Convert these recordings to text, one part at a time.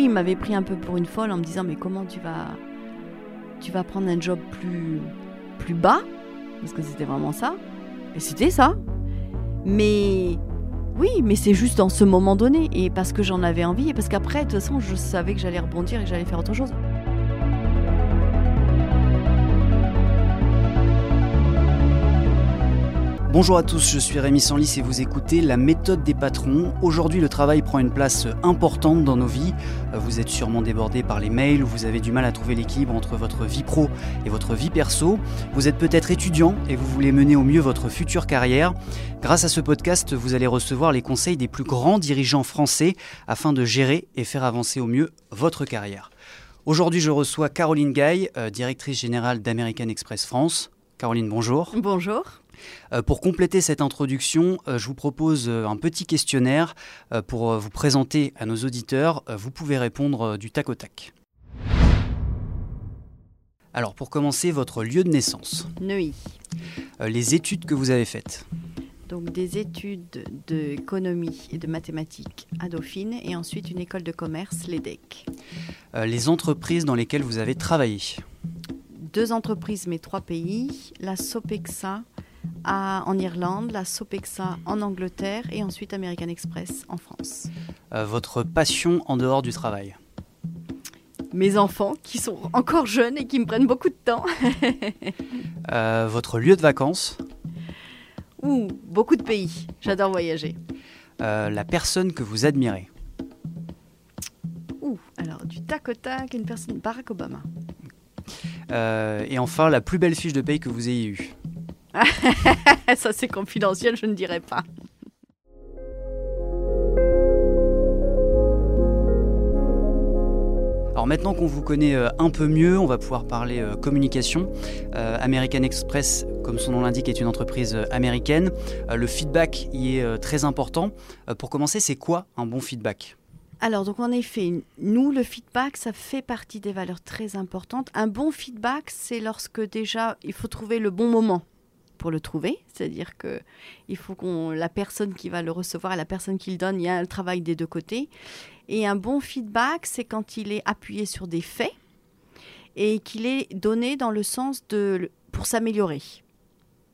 il m'avait pris un peu pour une folle en me disant mais comment tu vas tu vas prendre un job plus plus bas? Parce que c'était vraiment ça. Et c'était ça. Mais oui, mais c'est juste dans ce moment donné et parce que j'en avais envie et parce qu'après de toute façon, je savais que j'allais rebondir et que j'allais faire autre chose. Bonjour à tous, je suis Rémi Sanlis et vous écoutez La méthode des patrons. Aujourd'hui, le travail prend une place importante dans nos vies. Vous êtes sûrement débordé par les mails, vous avez du mal à trouver l'équilibre entre votre vie pro et votre vie perso. Vous êtes peut-être étudiant et vous voulez mener au mieux votre future carrière. Grâce à ce podcast, vous allez recevoir les conseils des plus grands dirigeants français afin de gérer et faire avancer au mieux votre carrière. Aujourd'hui, je reçois Caroline Gaille, euh, directrice générale d'American Express France. Caroline, bonjour. Bonjour. Euh, pour compléter cette introduction, euh, je vous propose euh, un petit questionnaire pour vous présenter à nos auditeurs. Vous pouvez répondre du tac au tac. Alors pour commencer, votre lieu de naissance. Neuilly. les études que vous avez faites. Donc des études d'économie et de mathématiques à Dauphine et ensuite une école de commerce, l'EDEC. les entreprises dans lesquelles vous avez travaillé. Deux entreprises mais trois pays, la Sopexa en Irlande, la Sopexa en Angleterre et ensuite American Express en France. Euh, votre passion en dehors du travail Mes enfants qui sont encore jeunes et qui me prennent beaucoup de temps. Euh, votre lieu de vacances Ouh, beaucoup de pays. J'adore voyager. Euh, la personne que vous admirez Ouh, alors du tac au tac, une personne, Barack Obama. et enfin, la plus belle fiche de paye que vous ayez eue Ça c'est confidentiel, je ne dirai pas. Alors maintenant qu'on vous connaît euh, un peu mieux, on va pouvoir parler euh, communication. Euh, American Express, comme son nom l'indique, est une entreprise américaine. le feedback y est très important. pour commencer, c'est quoi un bon feedback? Alors, donc en effet, nous, le feedback, ça fait partie des valeurs très importantes. Un bon feedback, c'est lorsque déjà, il faut trouver le bon moment pour le trouver. C'est-à-dire que il faut qu'on la personne qui va le recevoir et la personne qui le donne, il y a le travail des deux côtés. Et un bon feedback, c'est quand il est appuyé sur des faits et qu'il est donné dans le sens de pour s'améliorer.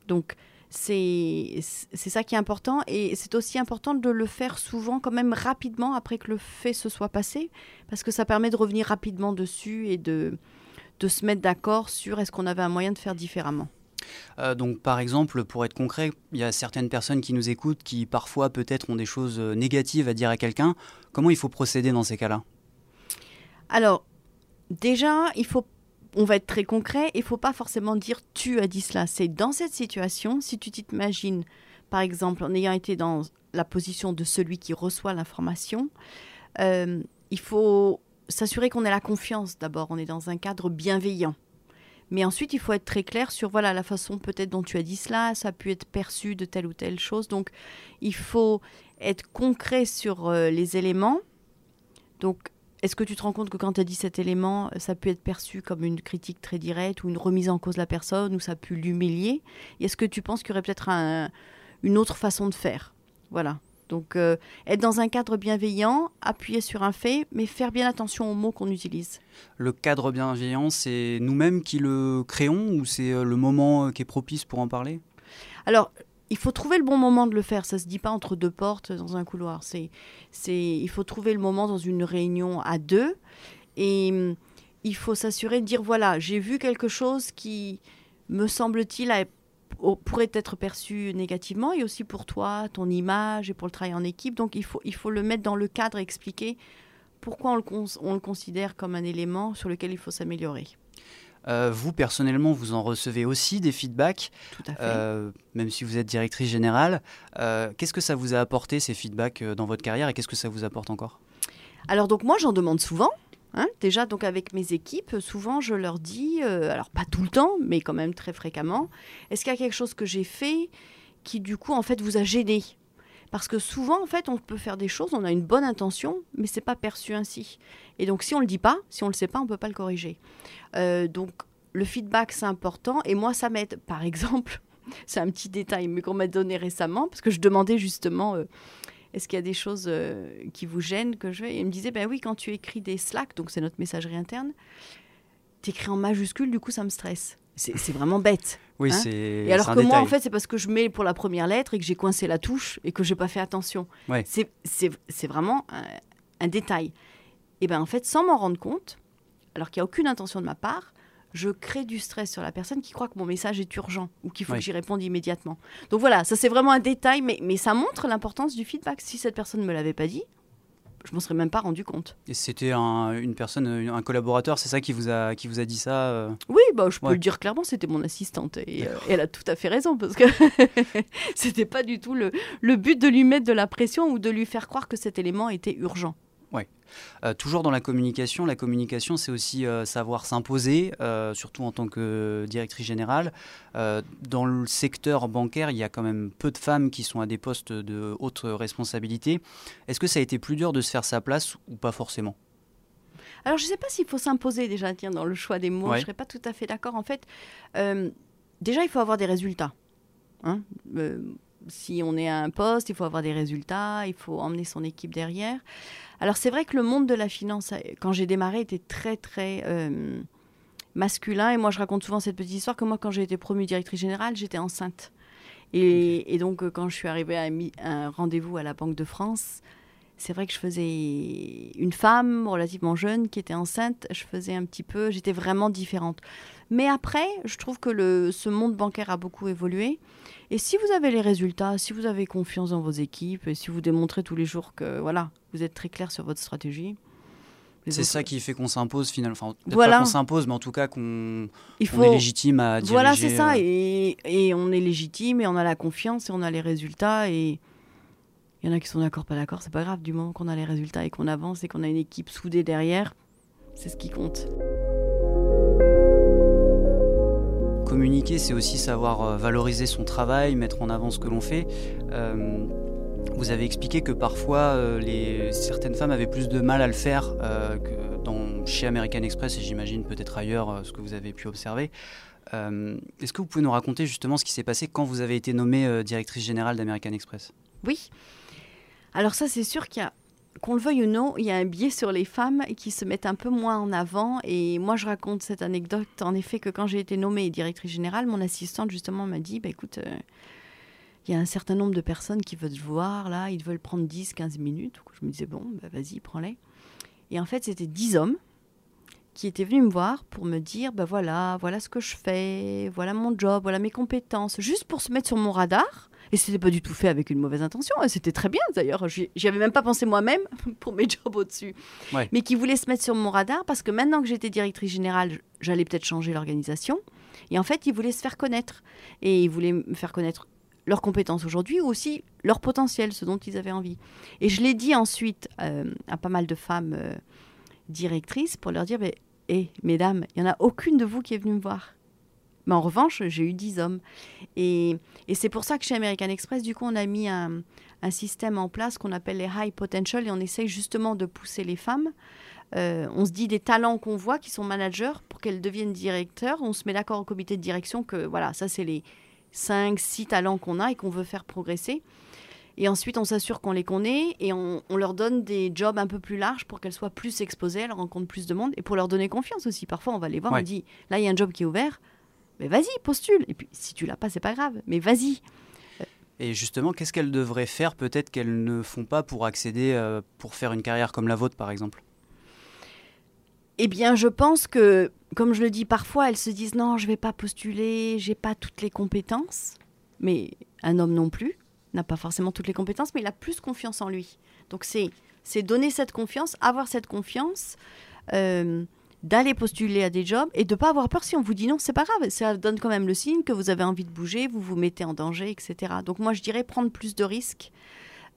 Donc c'est ça qui est important et c'est aussi important de le faire souvent quand même rapidement après que le fait se soit passé parce que ça permet de revenir rapidement dessus et de, de se mettre d'accord sur est-ce qu'on avait un moyen de faire différemment. Euh, donc, par exemple, pour être concret, il y a certaines personnes qui nous écoutent qui parfois peut-être ont des choses euh, négatives à dire à quelqu'un. Comment il faut procéder dans ces cas-là? Alors, déjà, il faut on va être très concret, il faut pas forcément dire tu as dit cela. C'est dans cette situation, si tu t'imagines, par exemple, en ayant été dans la position de celui qui reçoit l'information, euh, il faut s'assurer qu'on ait la confiance d'abord, on est dans un cadre bienveillant. Mais ensuite, il faut être très clair sur voilà la façon peut-être dont tu as dit cela, ça a pu être perçu de telle ou telle chose. Donc, il faut être concret sur euh, les éléments. Donc, est-ce que tu te rends compte que quand tu as dit cet élément, ça a pu être perçu comme une critique très directe ou une remise en cause de la personne ou ça a pu l'humilier? Est-ce que tu penses qu'il y aurait peut-être une autre façon de faire? Voilà. Donc, euh, être dans un cadre bienveillant, appuyer sur un fait, mais faire bien attention aux mots qu'on utilise. Le cadre bienveillant, c'est nous-mêmes qui le créons ou c'est euh, le moment euh, qui est propice pour en parler? Alors, il faut trouver le bon moment de le faire. Ça se dit pas entre deux portes dans un couloir. C'est, c'est, il faut trouver le moment dans une réunion à deux et hum, il faut s'assurer de dire voilà, j'ai vu quelque chose qui me semble-t-il pourrait être perçu négativement et aussi pour toi, ton image et pour le travail en équipe. Donc il faut, il faut le mettre dans le cadre et expliquer pourquoi on le, on le considère comme un élément sur lequel il faut s'améliorer. Euh, vous, personnellement, vous en recevez aussi des feedbacks, Tout à fait. Euh, même si vous êtes directrice générale. Euh, qu'est-ce que ça vous a apporté, ces feedbacks, dans votre carrière, et qu'est-ce que ça vous apporte encore? Alors, donc moi, j'en demande souvent. Hein, déjà, donc avec mes équipes, souvent je leur dis, euh, alors pas tout le temps, mais quand même très fréquemment, est-ce qu'il y a quelque chose que j'ai fait qui du coup en fait vous a gêné? Parce que souvent en fait on peut faire des choses, on a une bonne intention, mais c'est pas perçu ainsi. Et donc si on le dit pas, si on le sait pas, on peut pas le corriger. Euh, donc le feedback c'est important et moi ça m'aide. Par exemple, c'est un petit détail mais qu'on m'a donné récemment parce que je demandais justement. Euh, Est-ce qu'il y a des choses euh, qui vous gênent que je Et il me disait, ben oui, quand tu écris des Slack, donc c'est notre messagerie interne, tu écris en majuscule, du coup, ça me stresse. C'est vraiment bête. Oui, hein? c'est. Et alors que moi, en fait, c'est parce que je mets pour la première lettre et que j'ai coincé la touche et que j'ai pas fait attention. Ouais. C'est vraiment un, un détail. Et ben en fait, sans m'en rendre compte, alors qu'il n'y a aucune intention de ma part, je crée du stress sur la personne qui croit que mon message est urgent ou qu'il faut que j'y réponde immédiatement. Donc voilà, ça c'est vraiment un détail, mais, mais ça montre l'importance du feedback. Si cette personne ne me l'avait pas dit, je m'en serais même pas rendu compte. Et c'était un, une personne, un collaborateur, c'est ça qui vous a, qui vous a dit ça euh? Oui, bah, je peux Ouais. le dire clairement, c'était mon assistante. Et euh, elle a tout à fait raison, parce que c'était pas du tout le, le but de lui mettre de la pression ou de lui faire croire que cet élément était urgent. Euh, toujours dans la communication, la communication, c'est aussi euh, savoir s'imposer, euh, surtout en tant que directrice générale. Dans le secteur bancaire, il y a quand même peu de femmes qui sont à des postes de haute responsabilité. Est-ce que ça a été plus dur de se faire sa place ou pas forcément? Alors, je ne sais pas s'il faut s'imposer déjà, tiens, dans le choix des mots. Ouais. Je ne serais pas tout à fait d'accord. En fait, déjà, il faut avoir des résultats. Hein si on est à un poste, il faut avoir des résultats, il faut emmener son équipe derrière. Alors, c'est vrai que le monde de la finance, euh, quand j'ai démarré, était très, très euh, masculin. Et moi, je raconte souvent cette petite histoire que moi, quand j'ai été promue directrice générale, j'étais enceinte. Et, et donc, euh, quand je suis arrivée à un mi- à un rendez-vous à la Banque de France, c'est vrai que je faisais une femme relativement jeune qui était enceinte. Je faisais un petit peu, j'étais vraiment différente. Mais après, je trouve que le, ce monde bancaire a beaucoup évolué. Et si vous avez les résultats, si vous avez confiance dans vos équipes, et si vous démontrez tous les jours que voilà, vous êtes très clair sur votre stratégie. C'est autres- ça qui fait qu'on s'impose finalement. Enfin, Voilà. qu'on s'impose, mais en tout cas qu'on qu'on est faut. légitime à diriger. Voilà, c'est ça. euh, Et, et on est légitime, et on a la confiance, et on a les résultats. Et il y en a qui sont d'accord, pas d'accord, c'est pas grave. Du moment qu'on a les résultats et qu'on avance et qu'on a une équipe soudée derrière, c'est ce qui compte. Communiquer, c'est aussi savoir euh, valoriser son travail, mettre en avant ce que l'on fait. Euh, vous avez expliqué que parfois euh, certaines femmes avaient plus de mal à le faire que dans, chez American Express et j'imagine peut-être ailleurs ce que vous avez pu observer. Est-ce que vous pouvez nous raconter justement ce qui s'est passé quand vous avez été nommée directrice générale d'American Express? Oui. Alors ça, c'est sûr qu'il y a, qu'on le veuille ou non, il y a un biais sur les femmes qui se mettent un peu moins en avant. Et moi, je raconte cette anecdote, en effet, que quand j'ai été nommée directrice générale, mon assistante, justement, m'a dit, bah, écoute, euh, il y a un certain nombre de personnes qui veulent te voir, là, ils veulent prendre 10, 15 minutes. Je me disais, bon, bah, vas-y, prends-les. Et en fait, c'était 10 hommes qui étaient venus me voir pour me dire, bah voilà, voilà ce que je fais, voilà mon job, voilà mes compétences, juste pour se mettre sur mon radar. Et c'était pas du tout fait avec une mauvaise intention. hein, C'était très bien d'ailleurs. J'y avais même pas pensé moi-même pour mes jobs au-dessus. Ouais. Mais qui voulaient se mettre sur mon radar parce que maintenant que j'étais directrice générale, j'allais peut-être changer l'organisation. Et en fait, ils voulaient se faire connaître. Et ils voulaient me faire connaître leurs compétences aujourd'hui ou aussi leur potentiel, ce dont ils avaient envie. Et je l'ai dit ensuite euh, à pas mal de femmes euh, directrices pour leur dire, mais, hé, mesdames, il n'y en a aucune de vous qui est venue me voir. Mais en revanche, j'ai eu 10 hommes. Et, et c'est pour ça que chez American Express, du coup, on a mis un, un système en place qu'on appelle les high potential et on essaye justement de pousser les femmes. Euh, on se dit des talents qu'on voit qui sont managers pour qu'elles deviennent directeurs. On se met d'accord au comité de direction que voilà, ça c'est les 5, 6 talents qu'on a et qu'on veut faire progresser. Et ensuite, on s'assure qu'on les connaît et on, on leur donne des jobs un peu plus larges pour qu'elles soient plus exposées, elles rencontrent plus de monde et pour leur donner confiance aussi. Parfois, on va les voir, Ouais. on dit là, il y a un job qui est ouvert, mais vas-y, postule. Et puis, si tu l'as pas, c'est pas grave, mais vas-y. Et justement, qu'est-ce qu'elles devraient faire peut-être qu'elles ne font pas pour accéder, euh, pour faire une carrière comme la vôtre par exemple? Eh bien, je pense que, comme je le dis parfois, elles se disent non, je vais pas postuler, j'ai pas toutes les compétences. Mais un homme non plus n'a pas forcément toutes les compétences, mais il a plus confiance en lui. Donc c'est c'est donner cette confiance, avoir cette confiance, euh, d'aller postuler à des jobs et de pas avoir peur si on vous dit non, c'est pas grave. Ça donne quand même le signe que vous avez envie de bouger, vous vous mettez en danger, etc. Donc moi je dirais prendre plus de risques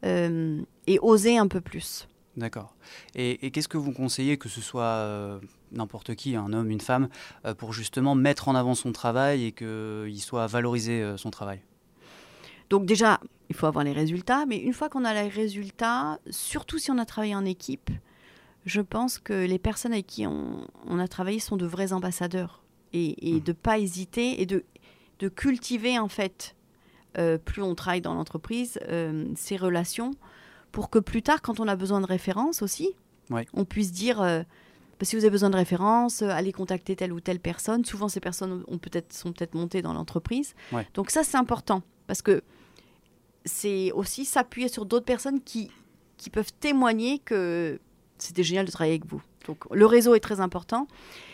euh, et oser un peu plus. D'accord. Et, et qu'est-ce que vous conseillez, que ce soit euh, n'importe qui, un homme, une femme, euh, pour justement mettre en avant son travail et qu'il soit valorisé son travail? Donc déjà, il faut avoir les résultats, mais une fois qu'on a les résultats, surtout si on a travaillé en équipe, je pense que les personnes avec qui on, on a travaillé sont de vrais ambassadeurs. Et, et Mhm. de pas hésiter et de, de cultiver en fait, euh, plus on travaille dans l'entreprise, euh, ces relations pour que plus tard, quand on a besoin de références aussi, Ouais. on puisse dire, euh, bah, si vous avez besoin de références, allez contacter telle ou telle personne. Souvent, ces personnes ont peut-être, sont peut-être montées dans l'entreprise. Ouais. Donc ça, c'est important, parce que c'est aussi s'appuyer sur d'autres personnes qui, qui peuvent témoigner que c'était génial de travailler avec vous. Donc le réseau est très important.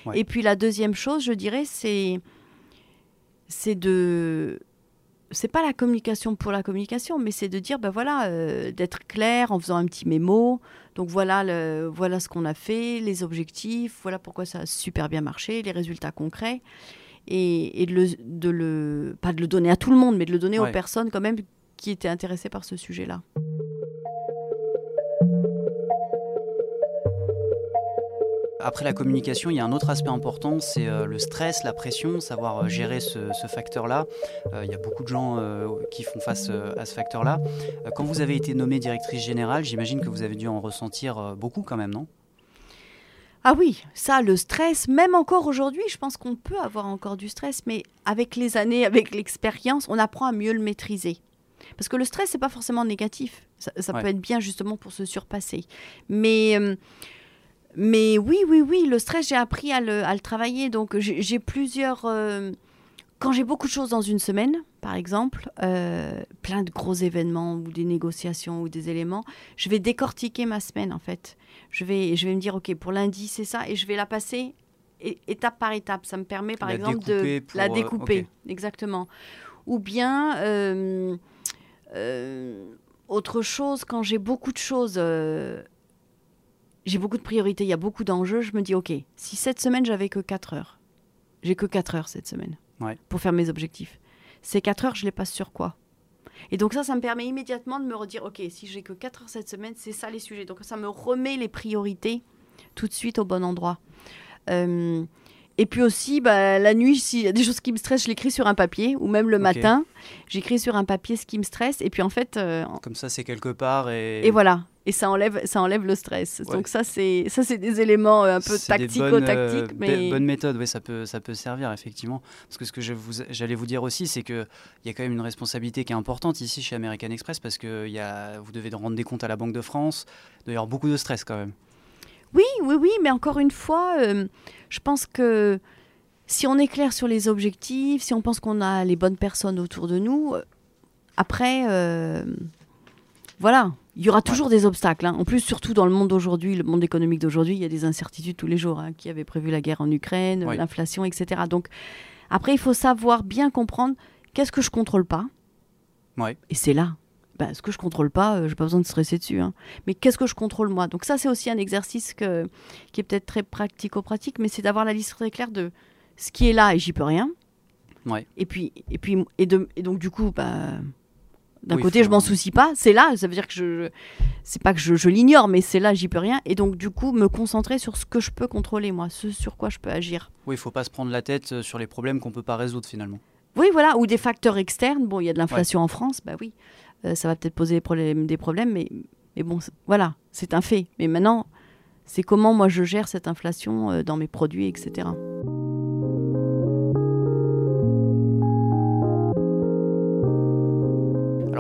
Ouais. Et puis la deuxième chose, je dirais, c'est c'est de c'est pas la communication pour la communication, mais c'est de dire ben voilà euh, d'être clair en faisant un petit mémo. Donc voilà le voilà ce qu'on a fait, les objectifs, voilà pourquoi ça a super bien marché, les résultats concrets. Et, et de, le, de le pas de le donner à tout le monde, mais de le donner Ouais. aux personnes quand même qui étaient intéressées par ce sujet-là. Après la communication, il y a un autre aspect important, c'est euh, le stress, la pression, savoir euh, gérer ce, ce facteur-là. Euh, il y a beaucoup de gens qui font face à ce facteur-là. Quand vous avez été nommée directrice générale, j'imagine que vous avez dû en ressentir beaucoup quand même, non? Ah oui, ça, le stress, même encore aujourd'hui, je pense qu'on peut avoir encore du stress, mais avec les années, avec l'expérience, on apprend à mieux le maîtriser. Parce que le stress, c'est pas forcément négatif. Ça, ça Ouais. peut être bien justement pour se surpasser. Mais, euh, mais oui, oui, oui, le stress, j'ai appris à le, à le travailler. Donc, j'ai plusieurs. euh, quand j'ai beaucoup de choses dans une semaine, par exemple, euh, plein de gros événements ou des négociations ou des éléments, je vais décortiquer ma semaine en fait. Je vais, je vais me dire, ok, pour lundi c'est ça, et je vais la passer étape par étape. Ça me permet par La exemple de pour, la euh, découper, exactement. Ou bien euh, autre chose, quand j'ai beaucoup de choses. J'ai beaucoup de priorités, il y a beaucoup d'enjeux, je me dis, ok, si cette semaine j'avais que 4 heures, j'ai que 4 heures cette semaine Ouais. pour faire mes objectifs. Ces 4 heures, je les passe sur quoi? Et donc ça, ça me permet immédiatement de me redire, ok, si j'ai que 4 heures cette semaine, c'est ça les sujets. Donc ça me remet les priorités tout de suite au bon endroit. Euh, et puis aussi, bah, la nuit, s'il y a des choses qui me stressent, je l'écris sur un papier, ou même le matin, j'écris sur un papier ce qui me stresse. Et puis en fait, euh, Comme ça, c'est quelque part et, et voilà. Et ça enlève, ça enlève le stress. Ouais. Donc ça, c'est ça, c'est des éléments euh, un peu tactico-tactiques, euh, mais bonnes méthodes, oui, ça peut, ça peut servir effectivement. Parce que ce que vous- j'allais vous dire aussi, c'est qu'il y a quand même une responsabilité qui est importante ici chez American Express parce que il y a, vous devez rendre des comptes à la Banque de France. Il doit y avoir beaucoup de stress quand même. Oui, oui, oui, mais encore une fois, euh, je pense que si on est clair sur les objectifs, si on pense qu'on a les bonnes personnes autour de nous, euh, après, euh, voilà, il y aura toujours des obstacles. hein. En plus, surtout dans le monde d'aujourd'hui, le monde économique d'aujourd'hui, il y a des incertitudes tous les jours. hein. Qui avait prévu la guerre en Ukraine, Oui. l'inflation, etc. Donc, après, il faut savoir bien comprendre qu'est-ce que je contrôle pas. Ouais. Et c'est là. Ben, ce que je contrôle pas, euh, j'ai pas besoin de stresser dessus. hein. Mais qu'est-ce que je contrôle moi? Donc ça, c'est aussi un exercice que, qui est peut-être très pratico-pratique, mais c'est d'avoir la liste très claire de ce qui est là et j'y peux rien. Ouais. Et puis, et puis, et, de, et donc du coup, bah, d'un Oui, côté, faut- je m'en soucie pas. C'est là, ça veut dire que je, c'est pas que je, je l'ignore, mais c'est là, j'y peux rien. Et donc du coup, me concentrer sur ce que je peux contrôler moi, ce sur quoi je peux agir. Oui, il faut pas se prendre la tête euh, sur les problèmes qu'on peut pas résoudre finalement. Oui, voilà, ou des facteurs externes. Bon, il y a de l'inflation en France, bah oui, euh, ça va peut-être poser des problèmes, des problèmes, mais, mais bon, voilà, c'est un fait. Mais maintenant, c'est comment moi je gère cette inflation euh, dans mes produits, etc.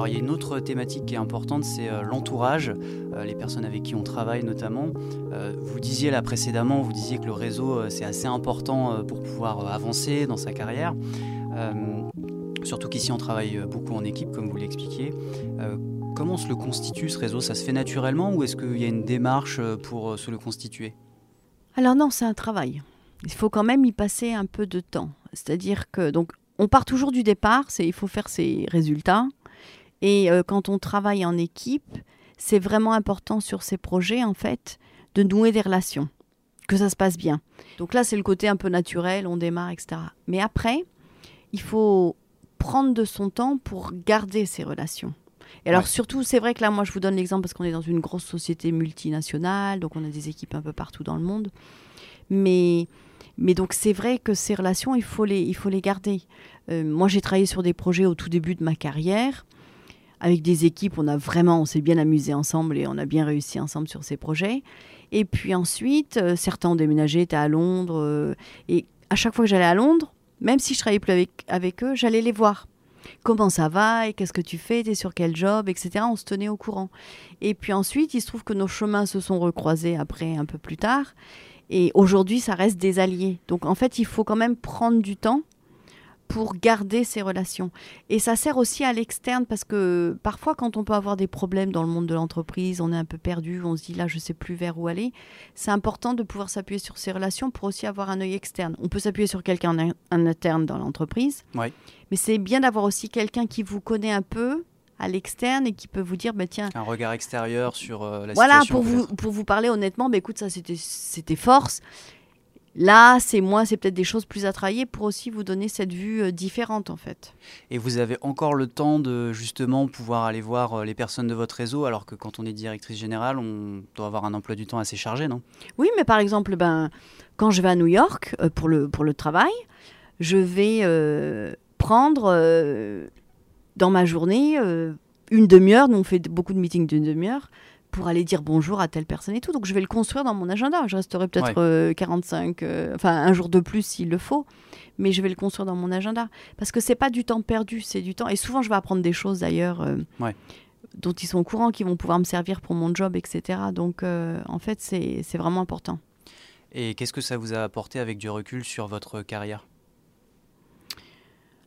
Il y a une autre thématique qui est importante, c'est euh, l'entourage, euh, les personnes avec qui on travaille notamment. Euh, vous disiez là précédemment, vous disiez que le réseau c'est assez important pour pouvoir avancer dans sa carrière. Surtout qu'ici on travaille beaucoup en équipe, comme vous l'expliquiez. Comment se le constitue ce réseau? Ça se fait naturellement ou est-ce qu'il y a une démarche pour se le constituer? Alors non, c'est un travail. Il faut quand même y passer un peu de temps. C'est-à-dire que donc on part toujours du départ, c'est il faut faire ses résultats. Et euh, quand on travaille en équipe, c'est vraiment important sur ces projets en fait de nouer des relations, que ça se passe bien. Donc là, c'est le côté un peu naturel, on démarre, etc. Mais après, il faut prendre de son temps pour garder ces relations. Et alors Ouais. surtout, c'est vrai que là, moi, je vous donne l'exemple parce qu'on est dans une grosse société multinationale, donc on a des équipes un peu partout dans le monde. Mais, mais donc c'est vrai que ces relations, il faut les, il faut les garder. Euh, moi, j'ai travaillé sur des projets au tout début de ma carrière. Avec des équipes, on a vraiment, on s'est bien amusé ensemble et on a bien réussi ensemble sur ces projets. Et puis ensuite, euh, certains ont déménagé, étaient à Londres. euh, et à chaque fois que j'allais à Londres, même si je travaillais plus avec, avec eux, j'allais les voir. comment ça va et qu'est-ce que tu fais, tu es sur quel job, etc. On se tenait au courant. Et puis ensuite, il se trouve que nos chemins se sont recroisés après un peu plus tard. Et aujourd'hui, ça reste des alliés. Donc en fait, il faut quand même prendre du temps pour garder ces relations. Et ça sert aussi à l'externe parce que parfois quand on peut avoir des problèmes dans le monde de l'entreprise, on est un peu perdu, on se dit là je sais plus vers où aller, c'est important de pouvoir s'appuyer sur ces relations pour aussi avoir un œil externe. On peut s'appuyer sur quelqu'un en, interne dans l'entreprise, ouais. mais c'est bien d'avoir aussi quelqu'un qui vous connaît un peu à l'externe et qui peut vous dire bah, tiens un regard extérieur sur euh, la voilà, situation. Voilà pour vous pour vous parler honnêtement, bah, écoute ça c'était c'était force. Là, c'est moi, c'est peut-être des choses plus à travailler pour aussi vous donner cette vue euh, différente en fait. Et vous avez encore le temps de justement pouvoir aller voir euh, les personnes de votre réseau, alors que quand on est directrice générale, on doit avoir un emploi du temps assez chargé, non? Oui, mais par exemple, ben, quand je vais à New York euh, pour, le, pour le travail, je vais prendre dans ma journée une demi-heure, nous on fait beaucoup de meetings d'une demi-heure, pour aller dire bonjour à telle personne et tout. Donc je vais le construire dans mon agenda. Je resterai peut-être 45, euh, euh, enfin un jour de plus s'il le faut, mais je vais le construire dans mon agenda parce que c'est pas du temps perdu, c'est du temps. Et souvent je vais apprendre des choses d'ailleurs euh, dont ils sont au courant, qui vont pouvoir me servir pour mon job, etc. Donc en fait c'est vraiment important. Et qu'est-ce que ça vous a apporté avec du recul sur votre carrière?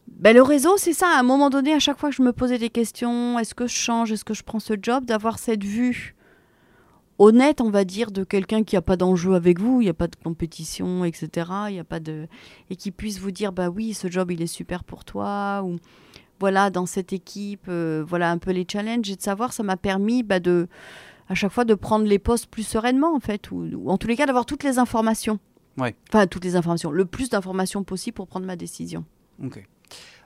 Ben, le réseau, c'est ça. À un moment donné, à chaque fois que je me posais des questions, est-ce que je change, est-ce que je prends ce job, d'avoir cette vue honnête, on va dire, de quelqu'un qui n'a pas d'enjeu avec vous, il n'y a pas de compétition, etc. Il a pas de et qui puisse vous dire bah oui, ce job il est super pour toi ou voilà dans cette équipe, euh, voilà un peu les challenges et de savoir, ça m'a permis bah, de à chaque fois de prendre les postes plus sereinement en fait ou, ou en tous les cas d'avoir toutes les informations. Ouais. Enfin toutes les informations, le plus d'informations possible pour prendre ma décision. Ok.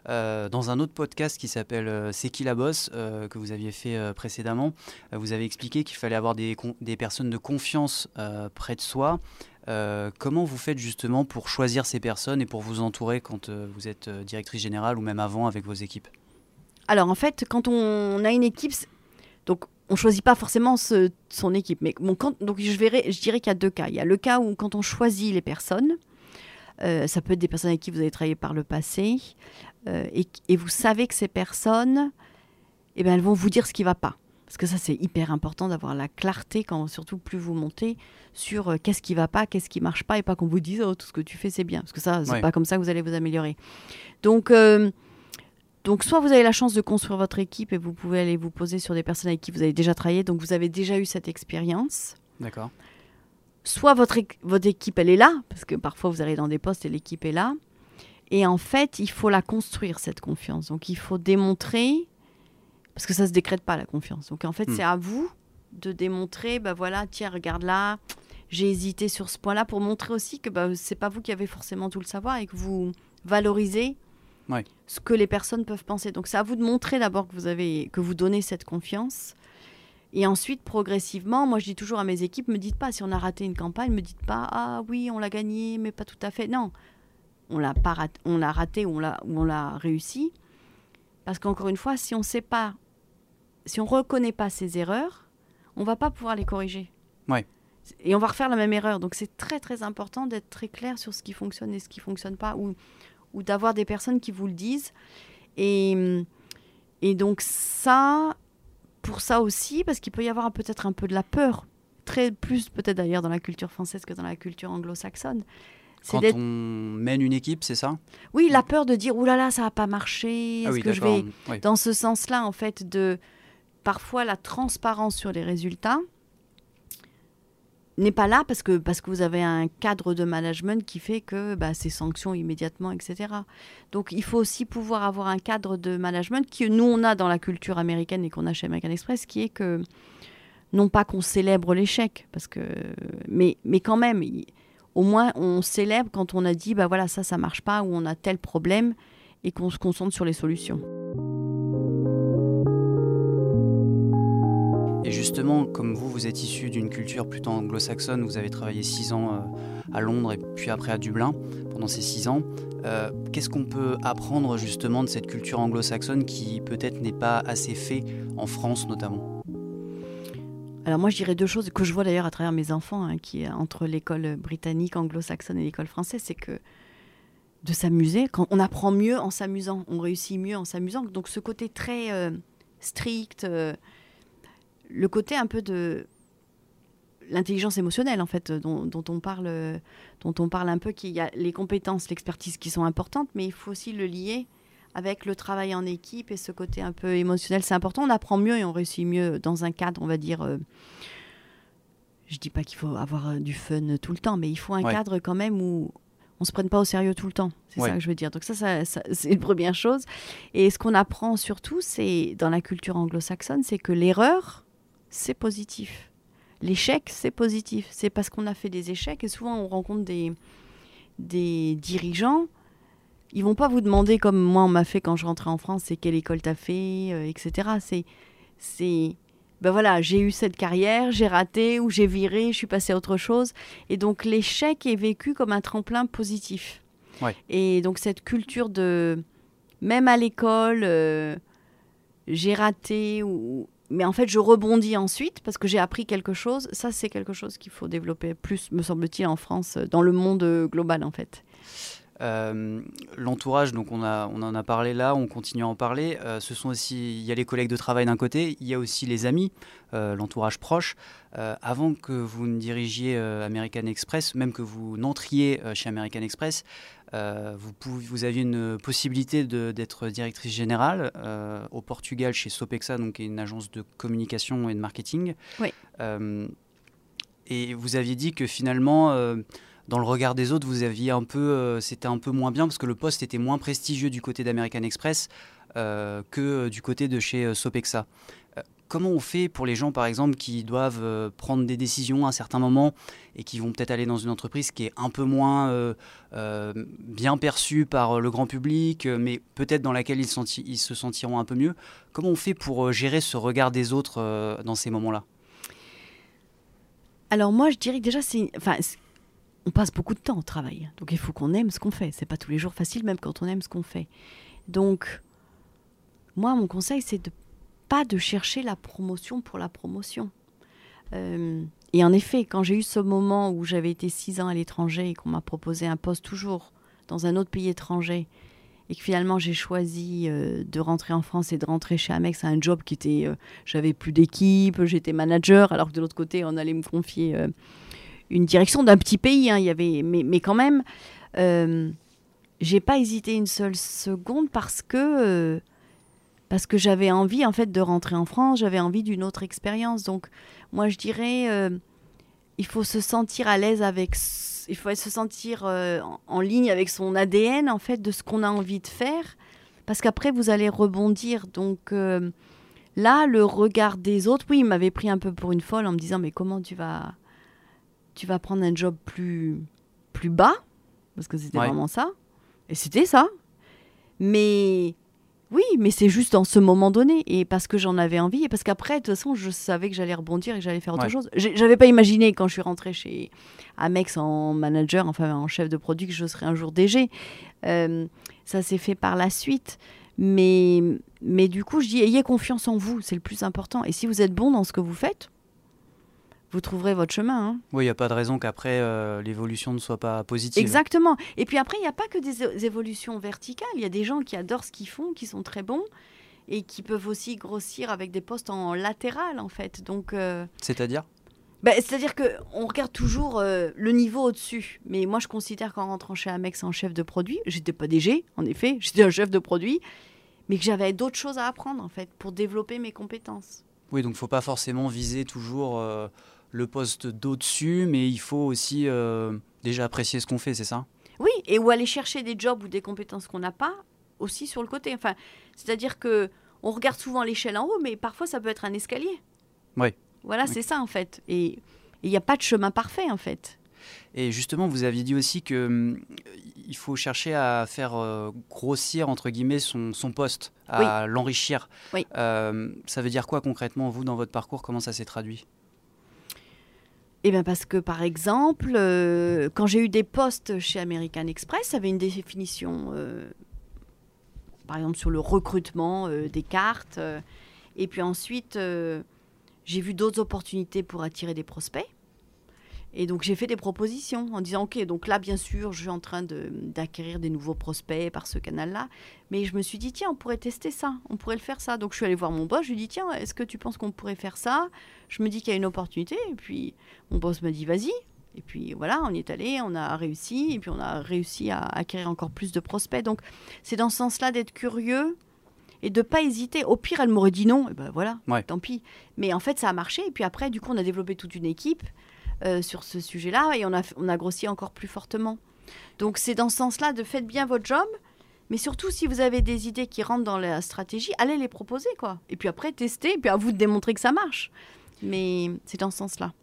Euh, dans un autre podcast qui s'appelle euh, C'est qui la bosse euh, que vous aviez fait précédemment, vous avez expliqué qu'il fallait avoir des, personnes de confiance près de soi. comment vous faites justement pour choisir ces personnes et pour vous entourer quand vous êtes directrice générale ou même avant avec vos équipes? Alors en fait, quand on a une équipe, donc on choisit pas forcément son équipe, mais bon, donc je dirais qu'il y a deux cas. Il y a le cas où quand on choisit les personnes, ça peut être des personnes avec qui vous avez travaillé par le passé, euh, et, vous savez que ces personnes, eh ben, elles vont vous dire ce qui ne va pas. Parce que ça, c'est hyper important d'avoir la clarté, quand, surtout plus vous montez, sur euh, qu'est-ce qui ne va pas, qu'est-ce qui ne marche pas, et pas qu'on vous dise oh, tout ce que tu fais, c'est bien. Parce que ça, c'est n'est pas comme ça que vous allez vous améliorer. Donc, euh, donc, soit vous avez la chance de construire votre équipe et vous pouvez aller vous poser sur des personnes avec qui vous avez déjà travaillé, donc vous avez déjà eu cette expérience. D'accord. Soit votre, votre équipe, elle est là, parce que parfois vous arrivez dans des postes et l'équipe est là. Et en fait, il faut la construire, cette confiance. Donc, il faut démontrer, parce que ça ne se décrète pas, la confiance. Donc, en fait, hmm. c'est à vous de démontrer, ben voilà, tiens, regarde là, j'ai hésité sur ce point-là, pour montrer aussi que bah, ce n'est pas vous qui avez forcément tout le savoir et que vous valorisez ce que les personnes peuvent penser. Donc, c'est à vous de montrer d'abord que vous, avez, que vous donnez cette confiance. Et ensuite, progressivement, moi je dis toujours à mes équipes, me dites pas si on a raté une campagne, me dites pas ah oui on l'a gagné, mais pas tout à fait. Non, on l'a raté, on l'a raté ou on l'a, on l'a réussi. Parce qu'encore une fois, si on sait pas, si on reconnaît pas ses erreurs, on va pas pouvoir les corriger. Ouais. Et on va refaire la même erreur. Donc c'est très très important d'être très clair sur ce qui fonctionne et ce qui fonctionne pas, ou, ou d'avoir des personnes qui vous le disent. Et, et donc ça, pour ça aussi, parce qu'il peut y avoir peut-être un peu de la peur, très plus peut-être d'ailleurs dans la culture française que dans la culture anglo-saxonne. Quand on mène une équipe, c'est ça? Oui, la peur de dire oulala, là là, ça va pas marcher. Ah Est-ce que je vais dans ce sens-là, en fait, de parfois la transparence sur les résultats n'est pas là parce que parce que vous avez un cadre de management qui fait que bah, c'est sanctions immédiatement, etc. Donc il faut aussi pouvoir avoir un cadre de management que nous on a dans la culture américaine et qu'on a chez American Express, qui est que non pas qu'on célèbre l'échec, parce que mais mais quand même au moins on célèbre quand on a dit bah voilà ça ça marche pas ou on a tel problème et qu'on se concentre sur les solutions. Et justement, comme vous, vous êtes issu d'une culture plutôt anglo-saxonne, vous avez travaillé six ans euh, à Londres et puis après à Dublin pendant ces six ans. Euh, qu'est-ce qu'on peut apprendre justement de cette culture anglo-saxonne qui peut-être n'est pas assez fait en France notamment? Alors moi, je dirais deux choses que je vois d'ailleurs à travers mes enfants, hein, qui entre l'école britannique, anglo-saxonne et l'école française, c'est que de s'amuser. Quand on apprend mieux en s'amusant, on réussit mieux en s'amusant. Donc ce côté très euh, strict, le côté un peu de l'intelligence émotionnelle en fait dont, on parle dont on parle un peu qu'il y a les compétences l'expertise qui sont importantes mais il faut aussi le lier avec le travail en équipe et ce côté un peu émotionnel c'est important on apprend mieux et on réussit mieux dans un cadre on va dire euh, je dis pas qu'il faut avoir du fun tout le temps mais il faut un cadre quand même où on se prenne pas au sérieux tout le temps. C'est ça que je veux dire. Donc ça, ça, c'est une première chose. Et ce qu'on apprend surtout, c'est dans la culture anglo-saxonne, c'est que l'erreur, c'est positif. L'échec, c'est positif. C'est parce qu'on a fait des échecs et souvent on rencontre des, des dirigeants. Ils vont pas vous demander comme moi on m'a fait quand je rentrais en France, c'est quelle école t'as fait, euh, etc. C'est, c'est ben voilà, j'ai eu cette carrière, j'ai raté ou j'ai viré, je suis passé à autre chose. Et donc l'échec est vécu comme un tremplin positif. Et donc cette culture de, même à l'école, euh, j'ai raté ou, mais en fait je rebondis ensuite parce que j'ai appris quelque chose. Ça c'est quelque chose qu'il faut développer plus, me semble-t-il, en France, dans le monde global en fait. Euh, l'entourage, donc on, a, on en a parlé là, on continue à en parler. Euh, ce sont aussi, il y a les collègues de travail d'un côté, il y a aussi les amis, euh, l'entourage proche. avant que vous ne dirigiez American Express, même que vous n'entriez chez American Express, vous, vous aviez une possibilité d'être directrice générale au Portugal chez Sopexa, donc une agence de communication et de marketing. Oui. et vous aviez dit que finalement dans le regard des autres, vous aviez un peu, euh, c'était un peu moins bien parce que le poste était moins prestigieux du côté d'American Express euh, que du côté de chez euh, Sopexa. comment on fait pour les gens, par exemple, qui doivent prendre des décisions à un certain moment et qui vont peut-être aller dans une entreprise qui est un peu moins bien perçue par le grand public, mais peut-être dans laquelle ils, ils, se sentiront un peu mieux? Comment on fait pour gérer ce regard des autres dans ces moments-là? Alors moi, je dirais que déjà, c'est, enfin, on passe beaucoup de temps au travail. Donc il faut qu'on aime ce qu'on fait. C'est pas tous les jours facile, même quand on aime ce qu'on fait. Donc, moi, mon conseil, c'est de pas de chercher la promotion pour la promotion. Euh, et en effet, quand j'ai eu ce moment où j'avais été six ans à l'étranger et qu'on m'a proposé un poste toujours dans un autre pays étranger, et que finalement j'ai choisi euh, de rentrer en France et de rentrer chez Amex à un job qui était, euh, j'avais plus d'équipe, j'étais manager, alors que de l'autre côté on allait me confier une direction d'un petit pays. Hein, y avait, mais, mais quand même, euh, j'ai pas hésité une seule seconde parce que euh, parce que j'avais envie en fait de rentrer en France. J'avais envie d'une autre expérience. Donc moi, je dirais, euh, il faut se sentir à l'aise avec. Il faut se sentir euh, en, ligne avec son ADN en fait de ce qu'on a envie de faire, parce qu'après vous allez rebondir. Donc là, le regard des autres, oui, il m'avait pris un peu pour une folle en me disant mais comment tu vas tu vas prendre un job plus, plus bas, parce que c'était vraiment ça. Et c'était ça. Mais oui, mais c'est juste dans ce moment donné, et parce que j'en avais envie, et parce qu'après, de toute façon, je savais que j'allais rebondir et que j'allais faire autre chose. J'avais pas imaginé quand je suis rentrée chez Amex en manager, enfin en chef de produit, que je serais un jour DG. Euh, ça s'est fait par la suite. Mais, mais du coup, je dis, ayez confiance en vous, c'est le plus important. Et si vous êtes bon dans ce que vous faites, vous trouverez votre chemin. Hein. Oui, il n'y a pas de raison qu'après euh, l'évolution ne soit pas positive. Exactement. Et puis après, il n'y a pas que des évolutions verticales. Il y a des gens qui adorent ce qu'ils font, qui sont très bons et qui peuvent aussi grossir avec des postes en latéral, en fait. Donc. Euh, C'est-à-dire? ben, C'est-à-dire qu'on regarde toujours euh, le niveau au-dessus. Mais moi, je considère qu'en rentrant chez Amex en chef de produit, j'étais pas DG, en effet, j'étais un chef de produit, mais que j'avais d'autres choses à apprendre, en fait, pour développer mes compétences. Oui, donc il ne faut pas forcément viser toujours le poste d'au-dessus, mais il faut aussi euh, déjà apprécier ce qu'on fait, c'est ça? Oui, et ou aller chercher des jobs ou des compétences qu'on n'a pas aussi sur le côté. Enfin, c'est-à-dire que on regarde souvent l'échelle en haut, mais parfois ça peut être un escalier. Oui. Voilà, c'est ça en fait. Et il n'y a pas de chemin parfait en fait. Et justement, vous aviez dit aussi que hum, il faut chercher à faire euh, grossir entre guillemets son, poste, à l'enrichir. Oui. Euh, ça veut dire quoi concrètement vous dans votre parcours? Comment ça s'est traduit? Eh bien parce que par exemple, euh, quand j'ai eu des postes chez American Express, ça avait une définition, euh, par exemple sur le recrutement euh, des cartes. et puis ensuite, j'ai vu d'autres opportunités pour attirer des prospects. Et donc j'ai fait des propositions en disant, OK, donc là, bien sûr, je suis en train d'acquérir des nouveaux prospects par ce canal-là. Mais je me suis dit, tiens, on pourrait tester ça, on pourrait le faire ça. Donc je suis allée voir mon boss, je lui ai dit, tiens, est-ce que tu penses qu'on pourrait faire ça? Je me dis qu'il y a une opportunité. Et puis mon boss me dit, vas-y. Et puis voilà, on y est allé, on a réussi, et puis on a réussi à acquérir encore plus de prospects. Donc c'est dans ce sens-là d'être curieux et de pas hésiter. Au pire, elle m'aurait dit non, et ben voilà, tant pis. Mais en fait, ça a marché. Et puis après, du coup, on a développé toute une équipe euh, sur ce sujet-là et on a, on grossi encore plus fortement. Donc c'est dans ce sens-là de faites bien votre job. Mais surtout, si vous avez des idées qui rentrent dans la stratégie, allez les proposer, quoi. Et puis après, tester, et puis à vous de démontrer que ça marche. Mais c'est dans ce sens-là.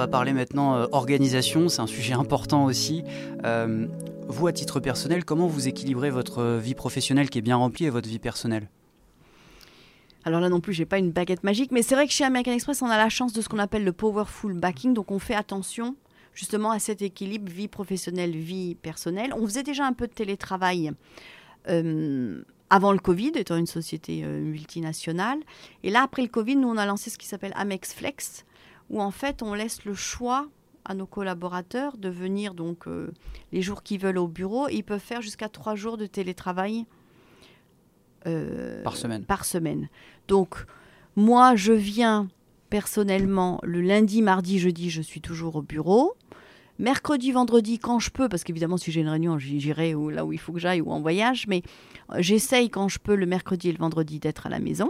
va parler maintenant euh, organisation, c'est un sujet important aussi. Euh, vous, à titre personnel, comment vous équilibrez votre vie professionnelle qui est bien remplie et votre vie personnelle? Alors là non plus, j'ai pas une baguette magique, mais c'est vrai que chez American Express, on a la chance de ce qu'on appelle le powerful backing, donc on fait attention justement à cet équilibre vie professionnelle, vie personnelle. On faisait déjà un peu de télétravail euh, avant le Covid, étant une société multinationale. Et là, après le Covid, nous, on a lancé ce qui s'appelle Amex Flex, où en fait on laisse le choix à nos collaborateurs de venir donc euh, les jours qu'ils veulent au bureau. ils peuvent faire jusqu'à trois jours de télétravail euh, par semaine. Par semaine. Donc moi je viens personnellement le lundi, mardi, jeudi, je suis toujours au bureau. Mercredi, vendredi, quand je peux, parce qu'évidemment, si j'ai une réunion, j'irai là où il faut que j'aille ou en voyage, mais euh, j'essaye quand je peux le mercredi et le vendredi d'être à la maison.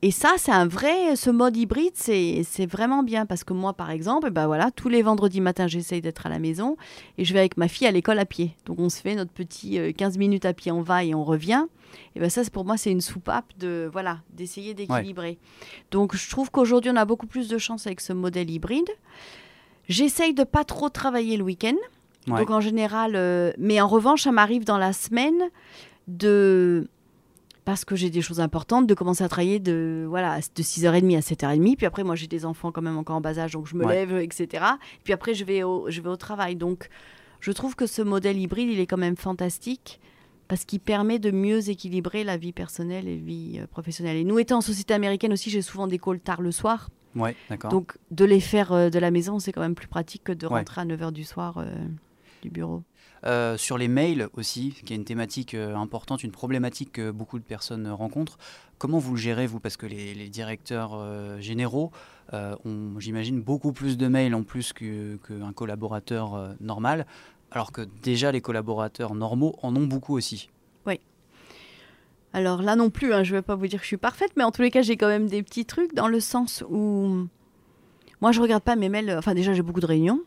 Et ça, c'est un vrai, ce mode hybride, c'est vraiment bien parce que moi, par exemple, ben voilà, tous les vendredis matins, j'essaye d'être à la maison et je vais avec ma fille à l'école à pied. Donc on se fait notre petit 15 euh, minutes à pied, on va et on revient. Et ben ça, pour moi, c'est une soupape de voilà, d'essayer d'équilibrer. Donc je trouve qu'aujourd'hui, on a beaucoup plus de chance avec ce modèle hybride. J'essaye de pas trop travailler le week-end. Donc en général, euh, mais en revanche, ça m'arrive dans la semaine de parce que j'ai des choses importantes, de commencer à travailler de, voilà, de 6h30 à 7h30. Puis après, moi, j'ai des enfants quand même encore en bas âge, donc je me lève, etc. Puis après, je vais, au, je vais au travail. Donc, je trouve que ce modèle hybride, il est quand même fantastique parce qu'il permet de mieux équilibrer la vie personnelle et la vie euh, professionnelle. Et nous, étant en société américaine aussi, j'ai souvent des calls tard le soir. Ouais, d'accord. Donc, de les faire euh, de la maison, c'est quand même plus pratique que de rentrer à 9h du soir euh, du bureau. Euh, sur les mails aussi, qui est une thématique euh, importante, une problématique que beaucoup de personnes rencontrent. Comment vous le gérez, vous? Parce que les, directeurs euh, généraux ont, j'imagine, beaucoup plus de mails en plus qu'un collaborateur normal, alors que déjà les collaborateurs normaux en ont beaucoup aussi. Oui. Alors là non plus, hein, je ne vais pas vous dire que je suis parfaite, mais en tous les cas, j'ai quand même des petits trucs dans le sens où moi, je regarde pas mes mails. Enfin, déjà, j'ai beaucoup de réunions.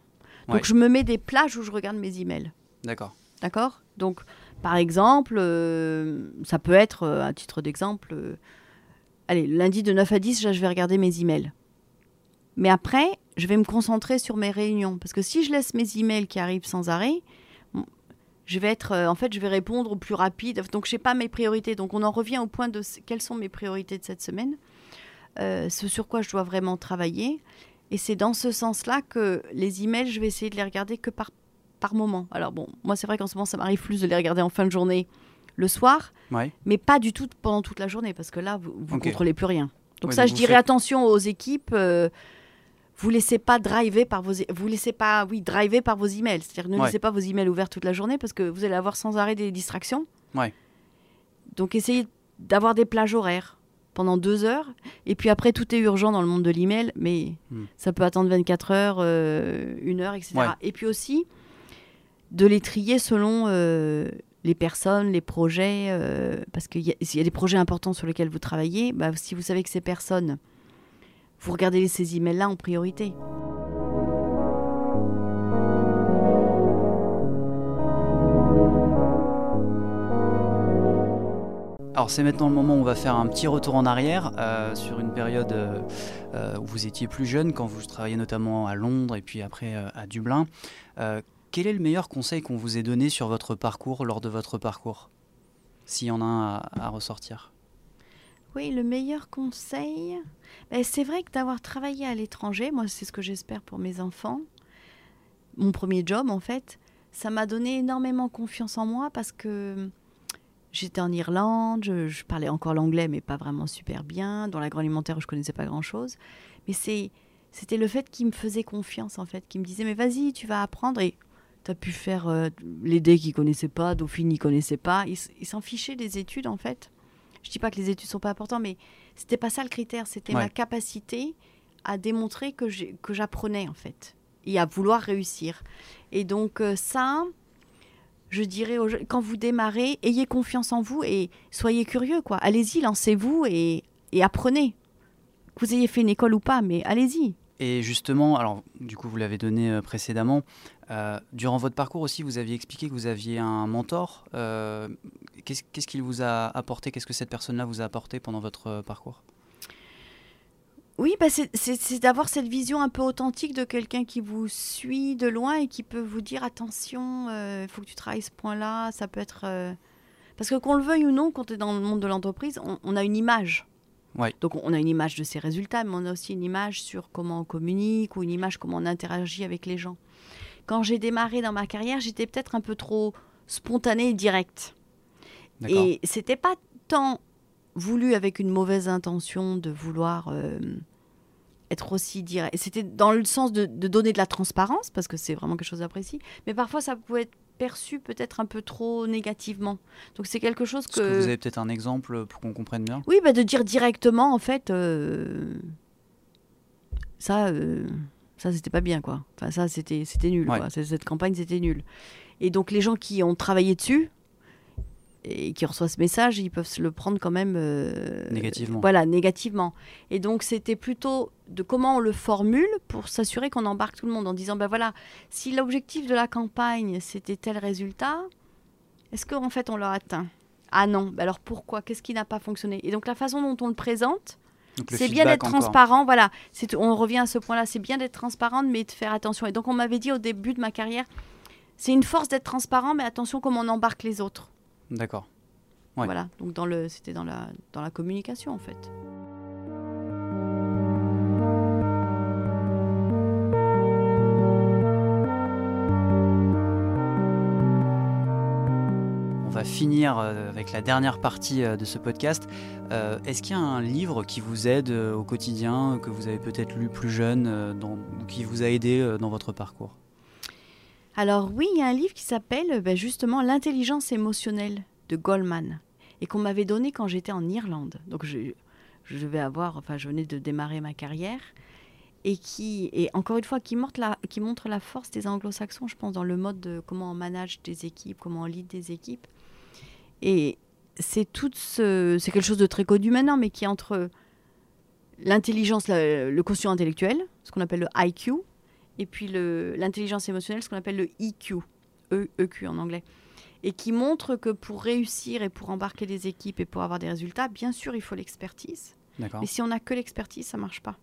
Donc, je me mets des plages où je regarde mes emails. D'accord. D'accord? Donc, par exemple, euh, ça peut être, euh, à titre d'exemple, euh, allez, lundi de 9 à 10, je vais regarder mes emails. Mais après, je vais me concentrer sur mes réunions. Parce que si je laisse mes emails qui arrivent sans arrêt, je vais être, en fait, je vais répondre au plus rapide. Donc, je n'ai pas mes priorités. Donc, on en revient au point de quelles sont mes priorités de cette semaine, ce sur quoi je dois vraiment travailler. Et c'est dans ce sens-là que les emails, je vais essayer de les regarder que par par moment. Alors bon, moi c'est vrai qu'en ce moment ça m'arrive plus de les regarder en fin de journée le soir, mais pas du tout pendant toute la journée parce que là vous ne contrôlez plus rien. Donc ça je dirais attention aux équipes. Euh, vous laissez pas driver par vos vous laissez pas oui driver par vos emails c'est-à-dire ne laissez pas vos emails ouverts toute la journée parce que vous allez avoir sans arrêt des distractions ouais. donc essayez d'avoir des plages horaires pendant deux heures et puis après tout est urgent dans le monde de l'email mais hmm. ça peut attendre 24 heures euh, une heure etc et puis aussi de les trier selon euh, les personnes, les projets, euh, parce qu'il y, y, a des projets importants sur lesquels vous travaillez, bah, si vous savez que ces personnes, vous regardez ces emails-là en priorité. Alors c'est maintenant le moment où on va faire un petit retour en arrière euh, sur une période où vous étiez plus jeune, quand vous travailliez notamment à Londres et puis après à Dublin. Quel est le meilleur conseil qu'on vous ait donné sur votre parcours, lors de votre parcours? S'il y en a un à, ressortir. Oui, le meilleur conseil, ben, c'est vrai que d'avoir travaillé à l'étranger, moi c'est ce que j'espère pour mes enfants, mon premier job en fait, ça m'a donné énormément confiance en moi parce que J'étais en Irlande, je, parlais encore l'anglais, mais pas vraiment super bien. Dans l'agroalimentaire, je connaissais pas grand-chose. Mais c'est, c'était le fait qu'il me faisait confiance, en fait, qu'il me disait, mais vas-y, tu vas apprendre. Et tu as pu faire euh, les dés qu'il connaissait pas, Dauphine n'y connaissait pas. Il, s'en fichait des études, en fait. Je dis pas que les études sont pas importantes, mais c'était pas ça le critère. C'était ma capacité à démontrer que, j'apprenais, en fait, et à vouloir réussir. Et donc, euh, ça je dirais, quand vous démarrez, ayez confiance en vous et soyez curieux, quoi. Allez-y, lancez-vous et, apprenez. Que vous ayez fait une école ou pas, mais allez-y. Et justement, alors du coup, vous l'avez donné euh, précédemment, euh, durant votre parcours aussi, vous aviez expliqué que vous aviez un mentor. Euh, qu'est-ce qu'il vous a apporté? Qu'est-ce que cette personne-là vous a apporté pendant votre parcours? Oui, bah c'est d'avoir cette vision un peu authentique de quelqu'un qui vous suit de loin et qui peut vous dire attention, il faut que tu travailles ce point-là. Ça peut être. Parce que qu'on le veuille ou non, quand tu es dans le monde de l'entreprise, on, a une image. Ouais. Donc on a une image de ses résultats, mais on a aussi une image sur comment on communique ou une image comment on interagit avec les gens. Quand j'ai démarré dans ma carrière, j'étais peut-être un peu trop spontanée et directe. Et c'était pas tant voulu avec une mauvaise intention de vouloir euh, être aussi direct. C'était dans le sens de, donner de la transparence, parce que c'est vraiment quelque chose d'apprécié, mais parfois ça pouvait être perçu peut-être un peu trop négativement. Donc c'est quelque chose que... que vous avez peut-être un exemple pour qu'on comprenne bien Oui, bah de dire directement, en fait, euh, ça, euh, ça c'était pas bien, quoi. Enfin, ça, c'était nul, quoi. Cette campagne, c'était nul. Et donc les gens qui ont travaillé dessus, et qui reçoit ce message, ils peuvent se le prendre quand même euh, négativement. Voilà, négativement. Et donc c'était plutôt de comment on le formule pour s'assurer qu'on embarque tout le monde en disant ben voilà, si l'objectif de la campagne c'était tel résultat, est-ce qu'en fait on l'a atteint? Ah non, ben alors pourquoi? Qu'est-ce qui n'a pas fonctionné? Et donc la façon dont on le présente, c'est bien d'être transparent, voilà. On revient à ce point-là, c'est bien d'être transparent, mais de faire attention. Et donc on m'avait dit au début de ma carrière, c'est une force d'être transparent, mais attention comment on embarque les autres. D'accord. Voilà, donc dans le, c'était dans la, dans la communication en fait. On va finir euh, avec la dernière partie euh, de ce podcast. Euh, est-ce qu'il y a un livre qui vous aide au quotidien, que vous avez peut-être lu plus jeune, qui vous a aidé dans votre parcours? Alors oui, il y a un livre qui s'appelle ben, justement L'intelligence émotionnelle de Goldman et qu'on m'avait donné quand j'étais en Irlande. Donc je, vais avoir, enfin je venais de démarrer ma carrière et qui et encore une fois qui montre la force des anglo-saxons je pense dans le mode de comment on manage des équipes comment on lead des équipes et c'est tout ce c'est quelque chose de très connu maintenant mais qui est entre l'intelligence le quotient intellectuel ce qu'on appelle le IQ et puis l'intelligence émotionnelle, ce qu'on appelle le EQ, e, EQ en anglais, et qui montre que pour réussir et pour embarquer des équipes et pour avoir des résultats, bien sûr, il faut l'expertise. Mais si on n'a que l'expertise, ça marche pas.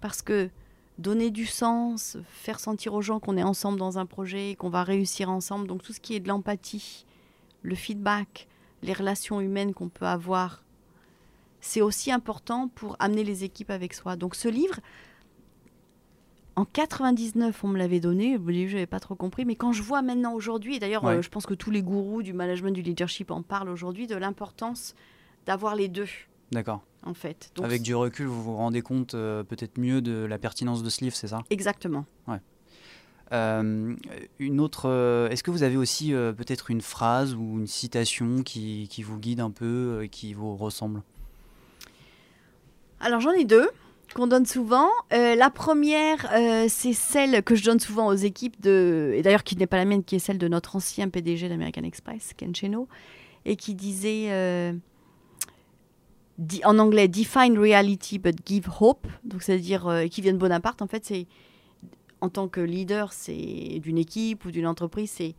Parce que donner du sens, faire sentir aux gens qu'on est ensemble dans un projet, qu'on va réussir ensemble, donc tout ce qui est de l'empathie, le feedback, les relations humaines qu'on peut avoir, c'est aussi important pour amener les équipes avec soi. Donc ce livre, en 99, on me l'avait donné. Au début, je n'avais pas trop compris. Mais quand je vois maintenant aujourd'hui, et d'ailleurs, euh, je pense que tous les gourous du management, du leadership en parlent aujourd'hui, de l'importance d'avoir les deux. D'accord. En fait. Avec du recul, vous vous rendez compte euh, peut-être mieux de la pertinence de ce livre, c'est ça? Exactement. Ouais. Euh, une autre. Est-ce que vous avez aussi peut-être une phrase ou une citation qui, qui vous guide un peu, qui vous ressemble? Alors j'en ai deux qu'on donne souvent. Euh, la première, euh, c'est celle que je donne souvent aux équipes de, et d'ailleurs qui n'est pas la mienne, qui est celle de notre ancien PDG d'American Express, Ken Cheno, et qui disait euh, en anglais define reality but give hope. Donc c'est-à-dire qui vient de Bonaparte. En fait, c'est en tant que leader, c'est d'une équipe ou d'une entreprise, c'est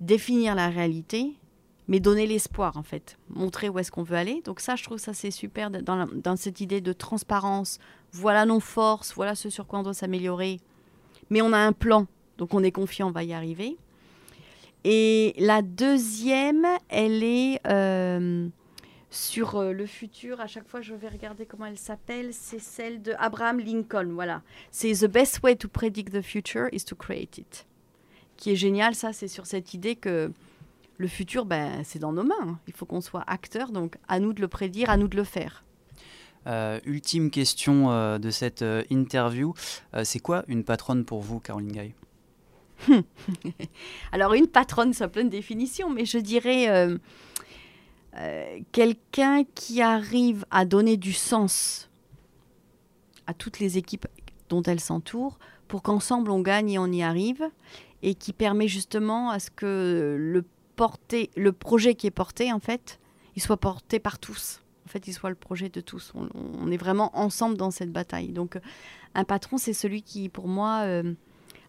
définir la réalité, mais donner l'espoir en fait, montrer où est-ce qu'on veut aller. Donc ça, je trouve ça c'est super dans, cette idée de transparence. Voilà nos forces, voilà ce sur quoi on doit s'améliorer. Mais on a un plan, donc on est confiant, on va y arriver. Et la deuxième, elle est euh, sur euh, le futur. À chaque fois, je vais regarder comment elle s'appelle. C'est celle de Abraham Lincoln. Voilà. C'est The best way to predict the future is to create it. Qui est génial, ça, c'est sur cette idée que le futur, ben, c'est dans nos mains. Il faut qu'on soit acteur, donc à nous de le prédire, à nous de le faire. Euh, ultime question euh, de cette euh, interview, c'est quoi une patronne pour vous, Caroline Gay Alors une patronne, ça a plein de définitions, mais je dirais quelqu'un qui arrive à donner du sens à toutes les équipes dont elle s'entoure pour qu'ensemble on gagne et on y arrive, et qui permet justement à ce que le, porter, le projet qui est porté, en fait, il soit porté par tous. En fait, il soit le projet de tous. On, est vraiment ensemble dans cette bataille. Donc, un patron, c'est celui qui, pour moi, euh,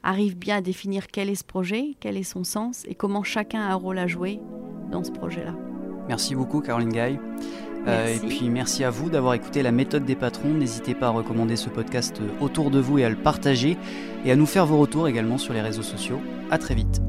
arrive bien à définir quel est ce projet, quel est son sens et comment chacun a un rôle à jouer dans ce projet-là. Merci beaucoup, Caroline Gaille. Euh, et puis merci à vous d'avoir écouté la méthode des patrons. N'hésitez pas à recommander ce podcast autour de vous et à le partager et à nous faire vos retours également sur les réseaux sociaux. À très vite.